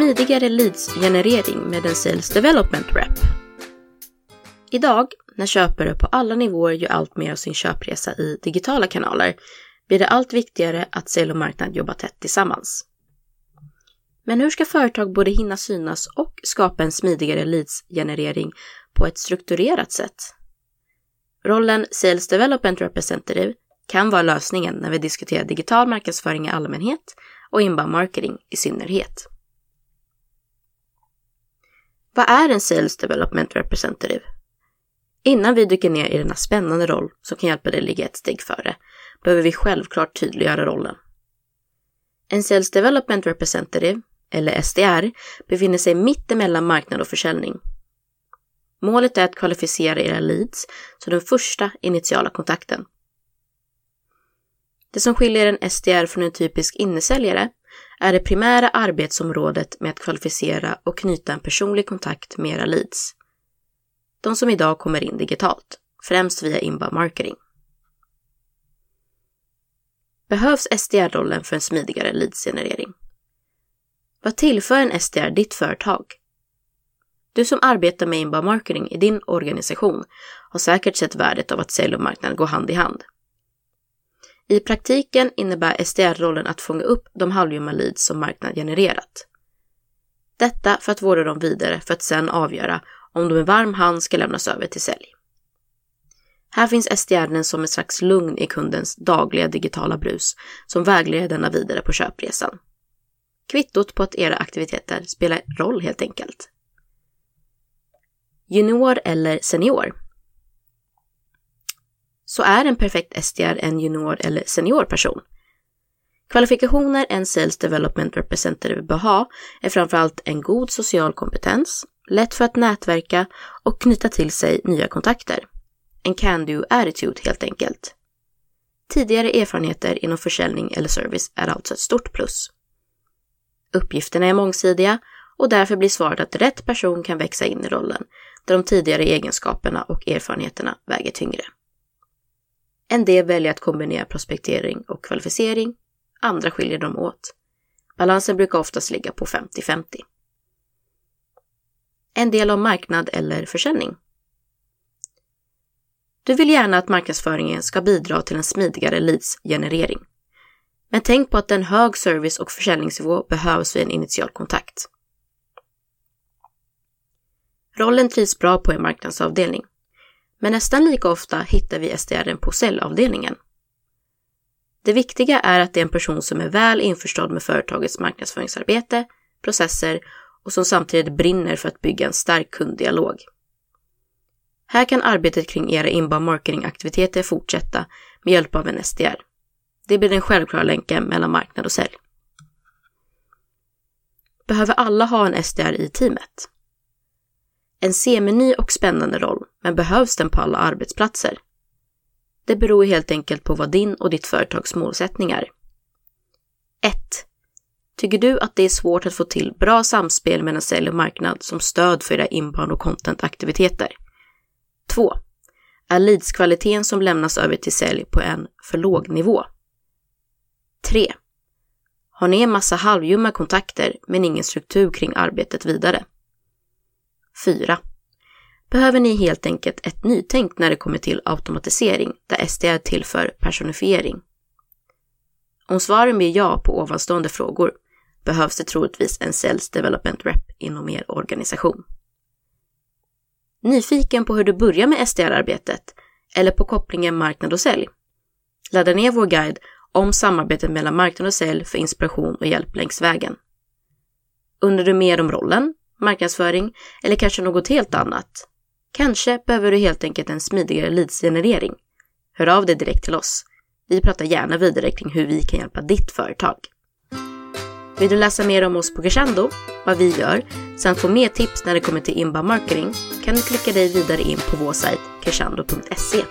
smidigare leadsgenerering med en Sales Development Rep. Idag, när köpare på alla nivåer gör allt mer av sin köpresa i digitala kanaler, blir det allt viktigare att sälj och marknad jobbar tätt tillsammans. Men hur ska företag både hinna synas och skapa en smidigare leadsgenerering på ett strukturerat sätt? Rollen Sales Development Representative kan vara lösningen när vi diskuterar digital marknadsföring i allmänhet och inbound marketing i synnerhet. Vad är en Sales Development Representative? Innan vi dyker ner i denna spännande roll som kan hjälpa dig ligga ett steg före behöver vi självklart tydliggöra rollen. En Sales Development Representative, eller SDR, befinner sig mitt emellan marknad och försäljning. Målet är att kvalificera era leads som den första initiala kontakten. Det som skiljer en SDR från en typisk innesäljare är det primära arbetsområdet med att kvalificera och knyta en personlig kontakt med era leads. De som idag kommer in digitalt, främst via inbound marketing. Behövs SDR-rollen för en smidigare leadsgenerering? Vad tillför en SDR ditt företag? Du som arbetar med inbound marketing i din organisation har säkert sett värdet av att sälj och marknad går hand i hand. I praktiken innebär SDR-rollen att fånga upp de halvljumma leads som marknaden genererat. Detta för att vårda dem vidare för att sedan avgöra om de med varm hand ska lämnas över till sälj. Här finns SDR som ett slags lugn i kundens dagliga digitala brus som vägleder denna vidare på köpresan. Kvittot på att era aktiviteter spelar roll helt enkelt. Junior eller senior? Så är en perfekt SDR en junior eller senior person. Kvalifikationer en Sales Development Representative bör ha är framförallt en god social kompetens, lätt för att nätverka och knyta till sig nya kontakter. En can-do attitude helt enkelt. Tidigare erfarenheter inom försäljning eller service är alltså ett stort plus. Uppgifterna är mångsidiga och därför blir svaret att rätt person kan växa in i rollen där de tidigare egenskaperna och erfarenheterna väger tyngre. En del väljer att kombinera prospektering och kvalificering, andra skiljer dem åt. Balansen brukar oftast ligga på 50-50. En del av marknad eller försäljning. Du vill gärna att marknadsföringen ska bidra till en smidigare leadsgenerering. Men tänk på att en hög service och försäljningsnivå behövs vid en initial kontakt. Rollen trivs bra på en marknadsavdelning. Men nästan lika ofta hittar vi SDR på säljavdelningen. Det viktiga är att det är en person som är väl införstådd med företagets marknadsföringsarbete, processer och som samtidigt brinner för att bygga en stark kunddialog. Här kan arbetet kring era inbound marketingaktiviteter fortsätta med hjälp av en SDR. Det blir den självklara länken mellan marknad och sälj. Behöver alla ha en SDR i teamet? En seminy och spännande roll, men behövs den på alla arbetsplatser? Det beror helt enkelt på vad din och ditt företags målsättning är. 1. Tycker du att det är svårt att få till bra samspel mellan sälj och marknad som stöd för era inbound och contentaktiviteter? 2. Är leadskvaliteten som lämnas över till sälj på en för låg nivå? 3. Har ni en massa halvljumma kontakter men ingen struktur kring arbetet vidare? 4. Behöver ni helt enkelt ett nytänk när det kommer till automatisering där SDR tillför personifiering? Om svaren blir ja på ovanstående frågor behövs det troligtvis en Sales Development Rep inom er organisation. Nyfiken på hur du börjar med SDR-arbetet eller på kopplingen marknad och sälj? Ladda ner vår guide om samarbetet mellan marknad och sälj för inspiration och hjälp längs vägen. Undrar du mer om rollen, marknadsföring eller kanske något helt annat? Kanske behöver du helt enkelt en smidigare leadsgenerering. Hör av dig direkt till oss. Vi pratar gärna vidare kring hur vi kan hjälpa ditt företag. Vill du läsa mer om oss på Crescendo, vad vi gör, samt få mer tips när det kommer till inbound marketing kan du klicka dig vidare in på vår sajt crescendo.se.